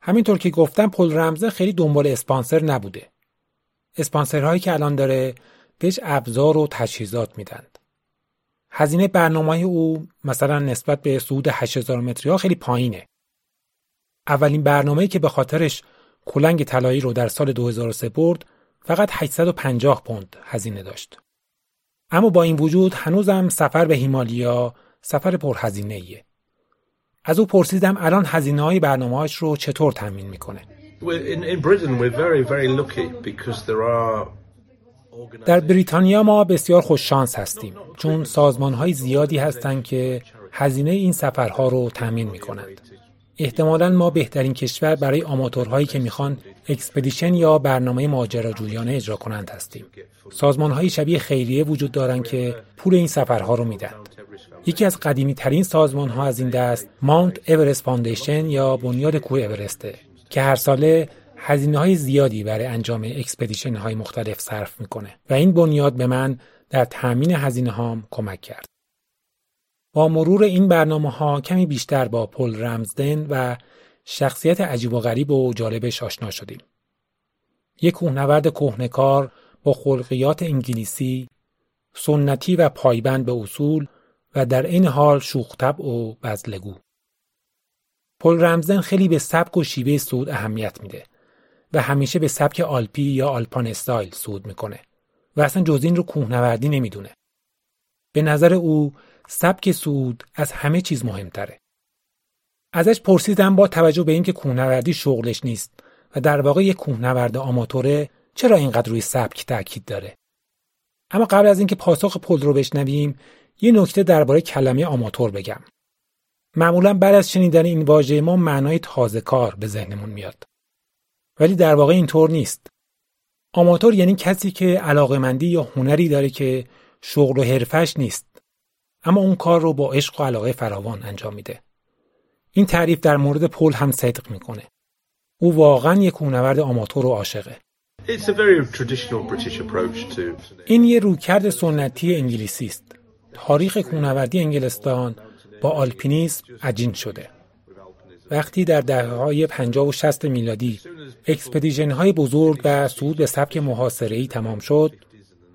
همینطور که گفتم پل رمزه خیلی دنبال اسپانسر نبوده. اسپانسرهایی که الان داره بهش ابزار و تجهیزات میدند. هزینه برنامه او مثلا نسبت به صعود 8000 متری ها خیلی پایینه. اولین برنامه‌ای که به خاطرش کلنگ طلایی رو در سال 2003 برد فقط 850 پوند هزینه داشت. اما با این وجود هنوزم سفر به هیمالیا سفر پرهزینه ایه. از او پرسیدم الان هزینه های برنامه رو چطور تمین می‌کنه. در بریتانیا ما بسیار خوش شانس هستیم چون سازمان های زیادی هستند که هزینه این سفرها رو تامین می کنند. احتمالا ما بهترین کشور برای آماتورهایی که می‌خوان expedition یا برنامه ماجراجویانه اجرا کنند هستیم. سازمان های شبیه خیریه وجود دارند که پول این سفرها رو میدند. یکی از قدیمی ترین سازمان ها از این دست Mount Everest Foundation یا بنیاد کوه اورسته که هر ساله هزینه های زیادی برای انجام expedition های مختلف صرف می‌کنه و این بنیاد به من در تامین هزینه هام کمک کرد. مرور این برنامه ها کمی بیشتر با پل رمزدن و شخصیت عجیب و غریب و جالبش آشنا شدیم. یک کوهنورد کهنکار با خلقیات انگلیسی، سنتی و پایبند به اصول و در این حال شوختب و بزلگو. پل رمزن خیلی به سبک و شیوه سود اهمیت میده و همیشه به سبک آلپی یا آلپان استایل سود می‌کنه و اصلا جز این رو کوهنوردی نمی‌دونه. به نظر او سبک سود از همه چیز مهمتره. ازش پرسیدم با توجه به اینکه کوهنوردی شغلش نیست و در واقع یک کوهنورد آماتوره چرا اینقدر روی سبک تاکید داره. اما قبل از اینکه پاسخ پل رو بشنویم یه نکته درباره کلمه آماتور بگم. معمولا بعد از شنیدن این واژه ما معنای تازه کار به ذهنمون میاد. ولی در واقع اینطور نیست. آماتور یعنی کسی که علاقمندی یا هنری داره که شغل و حرفش نیست. اما اون کار رو با عشق و علاقه فراوان انجام میده. این تعریف در مورد پل هم صدق می‌کنه. او واقعا یک کوهنورد آماتور و عاشقه. این یه رویکرد سنتی انگلیسی است. تاریخ کوهنوردی انگلستان با آلپینیسم عجین شده. وقتی در دهه های 50 و 60 میلادی expedition های بزرگ و صعود به سبک محاصره تمام شد،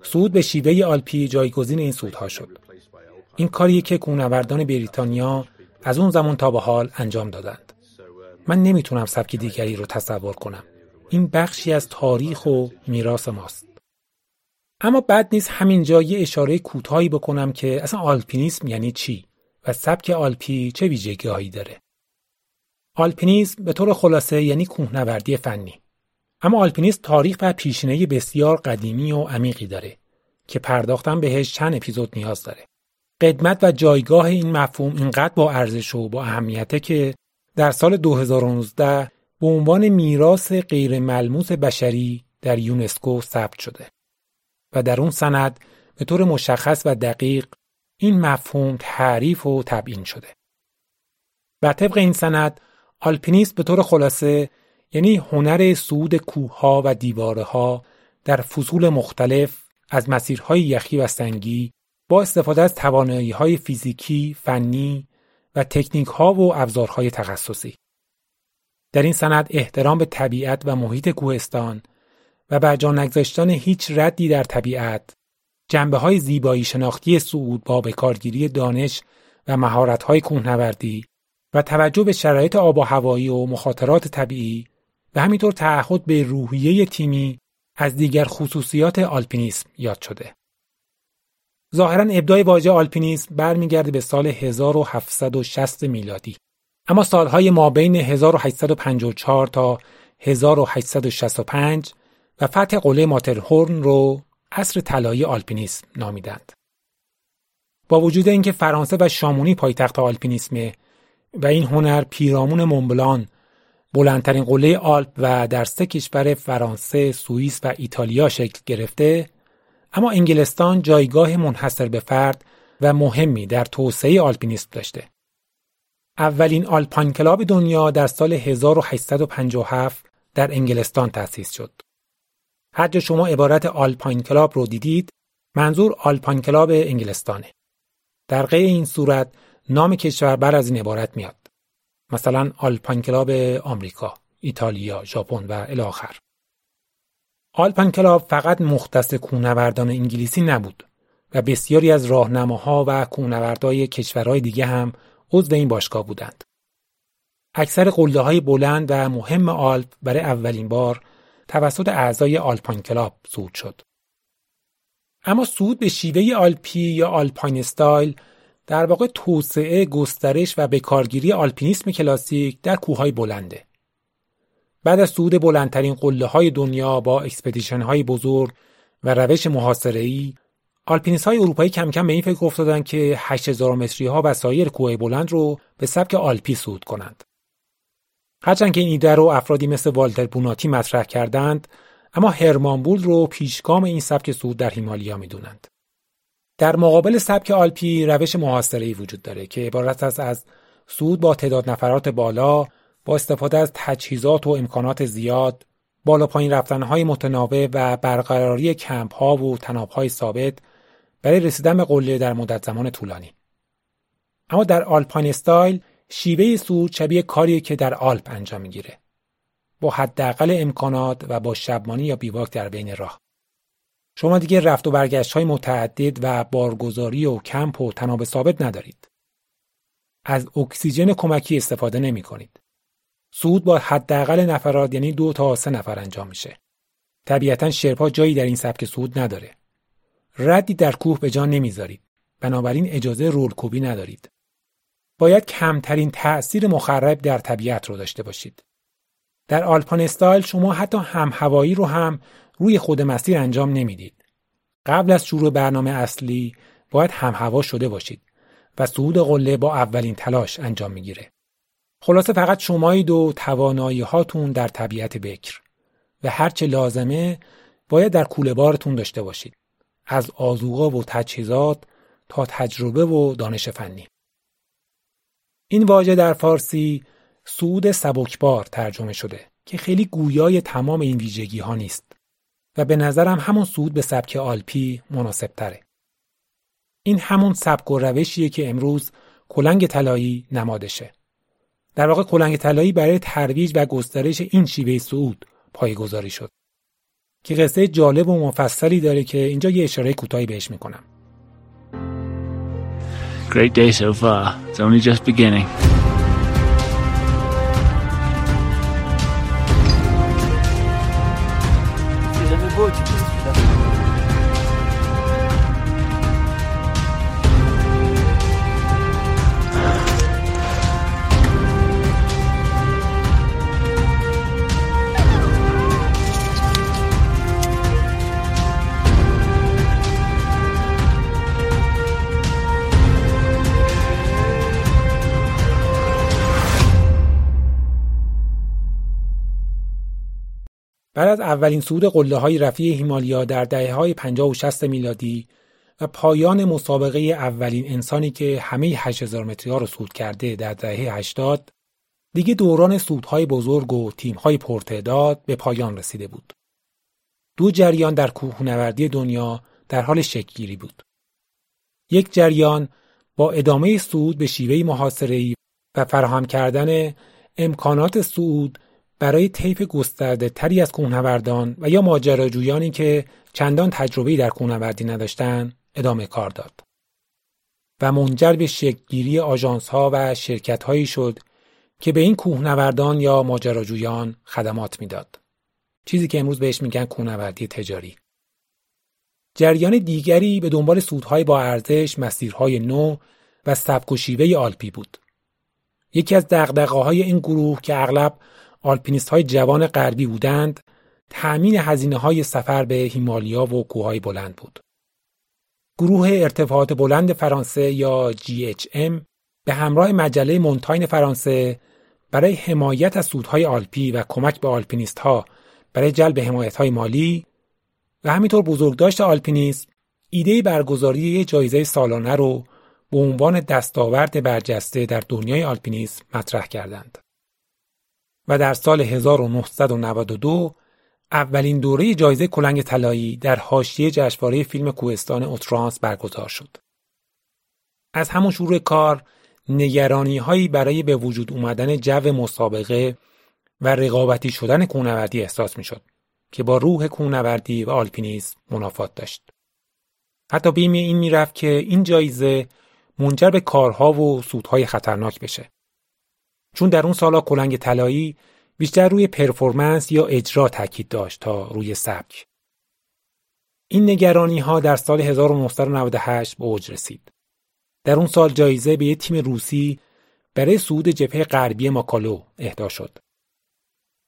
صعود به شیوه آلپی جایگزین این صعودها شد. این کاریه که کوهنوردان بریتانیا از اون زمان تا به حال انجام دادند. من نمی‌تونم سبک دیگری رو تصور کنم. این بخشی از تاریخ و میراث ماست. اما بد نیست همینجا یه اشاره کوتاهی بکنم که اصلا آلپینیسم یعنی چی و سبک آلپی چه ویژگیهایی داره. آلپینیسم به طور خلاصه یعنی کوهنوردی فنی. اما آلپینیسم تاریخ و پیشینه بسیار قدیمی و عمیقی داره که پرداختن بهش چند اپیزود نیاز داره. قدمت و جایگاه این مفهوم اینقدر با ارزش و با اهمیته که در سال 2019 به عنوان میراث غیر ملموس بشری در یونسکو ثبت شده و در اون سند به طور مشخص و دقیق این مفهوم تعریف و تبیین شده. بر طبق این سند آلپینیست به طور خلاصه یعنی هنر صعود کوهها و دیوارها در فصول مختلف از مسیرهای یخی و سنگی با استفاده از توانایی های فیزیکی، فنی و تکنیک ها و ابزارهای تخصصی. در این سند احترام به طبیعت و محیط کوهستان و بر جا نگذاشتن هیچ ردی در طبیعت جنبه های زیبایی شناختی سعود با بکارگیری دانش و مهارت های کوهنوردی و توجه به شرایط آب و هوایی و مخاطرات طبیعی و همینطور تعهد به روحیه تیمی از دیگر خصوصیات آلپینیسم یاد شده. ظاهرا ابداع واژه آلپینیسم برمیگرده به سال 1760 میلادی اما سالهای ما بین 1854 تا 1865 و فتح قله ماترهورن رو عصر طلایی آلپینیسم نامیدند. با وجود اینکه فرانسه و شامونی پایتخت آلپینیسمه و این هنر پیرامون مونبلان بلندترین قله آلپ و در سه کشور فرانسه، سوئیس و ایتالیا شکل گرفته اما انگلستان جایگاه منحصر به فرد و مهمی در توسعه آلپینیسم داشته. اولین Alpine Club دنیا در سال 1857 در انگلستان تأسیس شد. هر جا شما عبارت Alpine Club رو دیدید، منظور Alpine Club انگلستانه. در غیر این صورت نام کشور بعد از این عبارت میاد. مثلا Alpine Club آمریکا، ایتالیا، ژاپن و الی آخر. Alpine Club فقط مختص کوهنوردان انگلیسی نبود و بسیاری از راهنماها و کوهنوردای کشورهای دیگه هم عضو این باشگاه بودند. اکثر قله های بلند و مهم آلپ برای اولین بار توسط اعضای Alpine Club صعود شد. اما صعود به شیوه آلپی یا alpine style در واقع توسعه، گسترش و بکارگیری آلپینیسم کلاسیک در کوههای بلنده. بعد از صعود بلندترین قله های دنیا با expedition های بزرگ و روش محاصره ای آلپینیست های اروپایی کم کم به این فکر افتادن که 8000 متری ها و سایر کوه بلند رو به سبک آلپی صعود کنند. هرچند که این ایده رو افرادی مثل والتر بوناتی مطرح کردند اما هرمان بول رو پیشگام این سبک صعود در هیمالیا می‌دونند. در مقابل سبک آلپی روش محاصره وجود داره که عبارت است از صعود با تعداد نفرات بالا با استفاده از تجهیزات و امکانات زیاد بالا پایین رفتنهای متناوب و برقراری کمپ ها و طناب های ثابت برای رسیدن به قله در مدت زمان طولانی. اما در alpine style شیوه صعود شبیه کاریه که در آلپ انجام می‌گیره. با حداقل امکانات و با شبمانی یا بیواک در بین راه. شما دیگه رفت و برگشت های متعدد و بارگذاری و کمپ و طناب ثابت ندارید. از اکسیژن کمکی استفاده نمی کنید. صعود با حداقل نفرات یعنی دو تا سه نفر انجام میشه. طبیعتا شرپا جایی در این سبک صعود نداره. ردی در کوه به جا نمی‌ذارید. بنابراین اجازه رولکوبی ندارید. باید کمترین تأثیر مخرب در طبیعت رو داشته باشید. در آلپان استایل شما حتی هم هوایی رو هم روی خود مسیر انجام نمی‌دید. قبل از شروع برنامه اصلی باید هم هوا شده باشید و صعود قله با اولین تلاش انجام می‌گیره. خلاصه فقط شمایید و توانایی هاتون در طبیعت بکر و هرچه لازمه باید در کوله بارتون داشته باشید. از آزوقا و تجهیزات تا تجربه و دانش فنی. این واژه در فارسی سعود سبکبار ترجمه شده که خیلی گویای تمام این ویژگی ها نیست و به نظرم همون سعود به سبک آلپی مناسب تره. این همون سبک و روشیه که امروز کلنگ طلایی نمادشه. در واقع کلنگ طلایی برای ترویج و گسترش این شیوه صعود پایگذاری شد. که قصه جالب و مفصلی داره که اینجا یه اشاره کوتاهی بهش می‌کنم. Great day so far. It's only just beginning. بعد از اولین صعود قله های رفیع هیمالیا در دهه های 50 و 60 میلادی و پایان مسابقه اولین انسانی که همه 8000 متری ها رو صعود کرده در دهه 80 دیگه دوران صعودهای بزرگ و تیمهای پرتعداد به پایان رسیده بود. دو جریان در کوهنوردی دنیا در حال شکلگیری بود. یک جریان با ادامه صعود به شیوه محاصره‌ای و فراهم کردن امکانات صعود برای طیف گسترده تری از کوهنوردان و یا ماجراجویانی که چندان تجربه در کوهنوردی نداشتند ادامه کار داد. و منجر به شکلگیری آژانس ها و شرکت هایی شد که به این کوهنوردان یا ماجراجویان خدمات می‌داد. چیزی که امروز بهش میگن کوهنوردی تجاری. جریان دیگری به دنبال سودهای با ارزش مسیرهای نو و سبک و شیوه آلپی بود. یکی از دقدقه این گروه که اغلب آلپینیست های جوان غربی بودند تأمین هزینه های سفر به هیمالیا و کوههای بلند بود. گروه ارتفاعات بلند فرانسه یا GHM به همراه مجله مونتاین فرانسه برای حمایت از سودهای آلپی و کمک به آلپینیست ها برای جلب حمایت های مالی و همینطور بزرگداشت آلپینیست ایده برگزاری یک جایزه سالانه رو به عنوان دستاورد برجسته در دنیای آلپینیسم مطرح کردند. و در سال 1992 اولین دوره جایزه کلنگ طلایی در حاشیه جشنواره فیلم کوهستان اوترانس برگزار شد. از همون شروع کار نگرانی هایی برای به وجود اومدن جو مسابقه و رقابتی شدن کوهنوردی احساس می شد که با روح کوهنوردی و آلپینیسم منافات داشت. حتی بیم این می‌رفت که این جایزه منجر به کارها و سودهای خطرناک بشه. چون در اون سالا کلنگ طلایی بیشتر روی پرفورمنس یا اجرا تاکید داشت تا روی سبک. این نگرانی ها در سال 1998 به اوج رسید. در اون سال جایزه به یک تیم روسی برای صعود جبهه غربی ماکالو اهدا شد.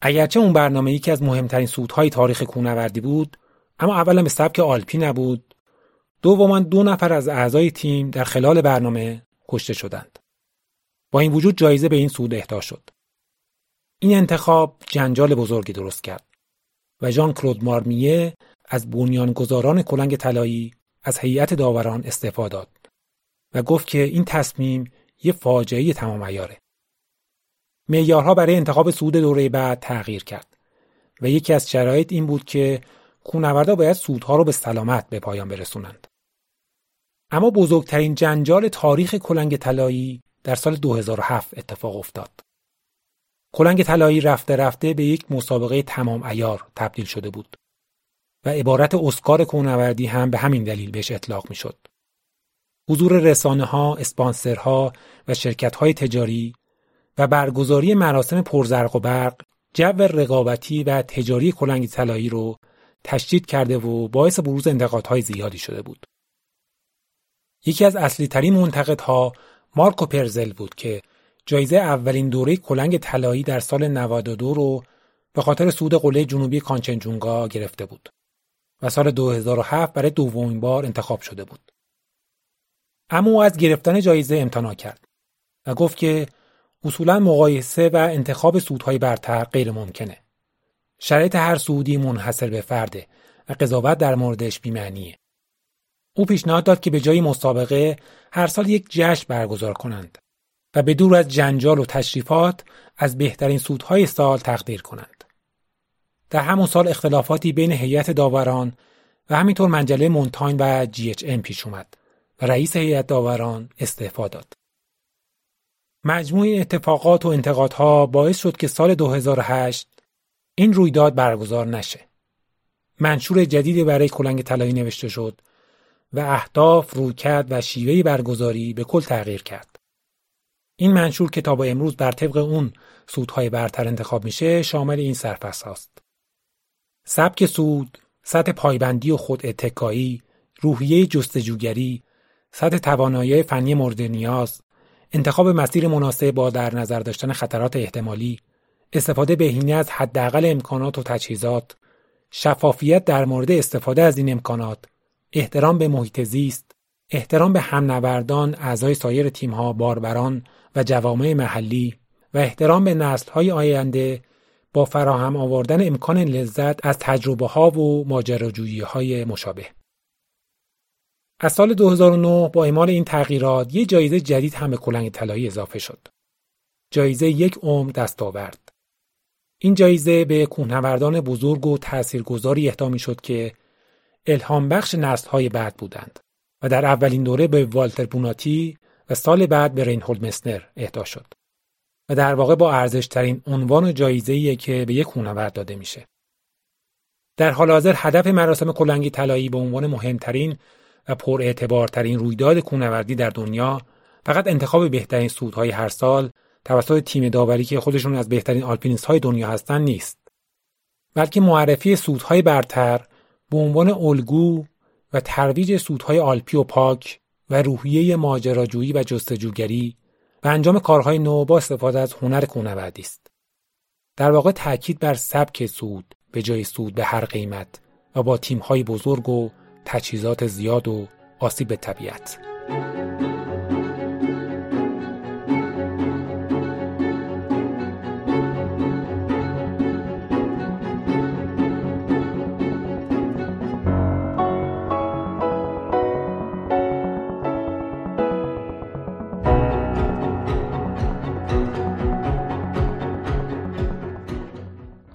اگرچه اون برنامه یکی از مهمترین صعودهای تاریخ کوهنوردی بود، اما اولا به سبک آلپی نبود. دوما دو نفر از اعضای تیم در خلال برنامه کشته شدند. با این وجود جایزه به این سود اهدا شد. این انتخاب جنجال بزرگی درست کرد و ژان کلود مارمیه از بنیانگذاران کلنگ طلایی از هیئت داوران استعفا داد و گفت که این تصمیم یه فاجعه تمام عیاره. معیارها برای انتخاب سود دوره بعد تغییر کرد و یکی از شرایط این بود که کوهنوردا باید سودها رو به سلامت به پایان برسونند. اما بزرگترین جنجال تاریخ کلنگ طلایی در سال 2007 اتفاق افتاد. کلنگ طلایی رفته رفته به یک مسابقه تمام ایار تبدیل شده بود و عبارت اسکار کوهنوردی هم به همین دلیل بهش اطلاق می‌شد. حضور رسانه ها، اسپانسرها و شرکت های تجاری و برگزاری مراسم پرزرق و برق جو رقابتی و تجاری کلنگ طلایی رو تشدید کرده و باعث بروز انتقادهای زیادی شده بود. یکی از اصلی ترین منتقدها مارکو پرزل بود که جایزه اولین دوره کلنگ طلایی در سال 92 رو به خاطر صعود قله جنوبی کانچنجونگا گرفته بود و سال 2007 برای دومین بار انتخاب شده بود. اما او از گرفتن جایزه امتناع کرد و گفت که اصولا مقایسه و انتخاب سودهای برتر غیر ممکنه. شرایط هر سعودی منحصر به فرده و قضاوت در موردش بیمعنیه. او پیشنهاد داد که به جای مسابقه هر سال یک جشن برگزار کنند و به دور از جنجال و تشریفات از بهترین سودهای سال تقدیر کنند. در همون سال اختلافاتی بین هیئت داوران و همینطور منجله مونتاین و جی اچ ام پیش اومد و رئیس هیئت داوران استعفا داد. مجموع اتفاقات و انتقادها باعث شد که سال 2008 این رویداد برگزار نشه. منشور جدیدی برای کلنگ طلایی نوشته شد و اهداف، رویکرد و شیوه برگزاری به کل تغییر کرد. این منشور که تا با امروز بر طبق اون سودهای برتر انتخاب میشه شامل این سرفصل هاست. سبک سود، سطح پایبندی و خود اتکایی، روحیه جستجوگری، سطح توانایی فنی مورد نیاز، انتخاب مسیر مناسب با در نظر داشتن خطرات احتمالی، استفاده بهینه از حداقل امکانات و تجهیزات، شفافیت در مورد استفاده از این امکانات، احترام به محیط زیست، احترام به همنوردان، اعضای سایر تیمها، باربران و جوامع محلی و احترام به نسل‌های آینده با فراهم آوردن امکان لذت از تجربه ها و ماجراجویی های مشابه. از سال 2009 با اعمال این تغییرات یک جایزه جدید هم به کلنگ طلایی اضافه شد. جایزه یک عمر دستاورد. این جایزه به کوهنوردان بزرگ و تاثیرگذاری اهدا شد که الهام بخش نسل های بعد بودند و در اولین دوره به والتر بوناتی و سال بعد به رینهولد مسنر اهدا شد و در واقع با ارزشترین عنوان و جایزه‌ایه که به یک کوهنورد داده میشه. در حال حاضر هدف مراسم کلنگی طلایی به عنوان مهمترین و پر اعتبارترین رویداد کوهنوردی در دنیا فقط انتخاب بهترین سودهای هر سال توسط تیم داوری که خودشون از بهترین آلپینیست های دنیا هستن نیست بلکه معرفی سودهای برتر به عنوان الگو و ترویج سودهای آلپی و پاک و روحیه ماجراجویی و جستجوگری و انجام کارهای نو با استفاده از هنر کوهنوردی است. در واقع تاکید بر سبک سود به جای سود به هر قیمت و با تیمهای بزرگ و تجهیزات زیاد و آسیب به طبیعت.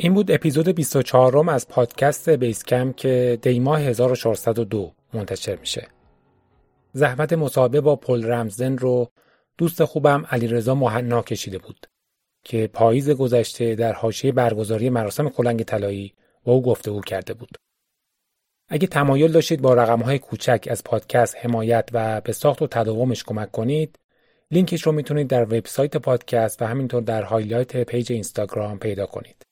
این بود اپیزود 24 از پادکست Base Camp که دیماه 1402 منتشر میشه. زحمت مصاحبه با پل رمزدن رو دوست خوبم علیرضا مهنا کشیده بود که پاییز گذشته در حاشیه برگزاری مراسم کلنگ طلایی با او گفتگو کرده بود. اگه تمایل داشتید با رقمهای کوچک از پادکست حمایت و به ساخت و تداومش کمک کنید، لینکش رو می‌تونید در وبسایت پادکست و همینطور در highlight page اینستاگرام پیدا کنید.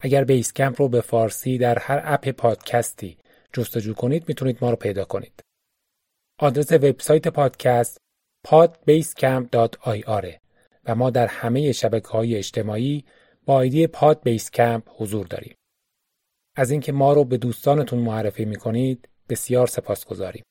اگر بیس کمپ رو به فارسی در هر اپ پادکستی جستجو کنید می‌تونید ما رو پیدا کنید. آدرس وبسایت پادکست podbasecamp.ir و ما در همه شبکه های اجتماعی با ایدی پاد بیس کمپ حضور داریم. از اینکه ما رو به دوستانتون معرفی می‌کنید بسیار سپاسگزاریم.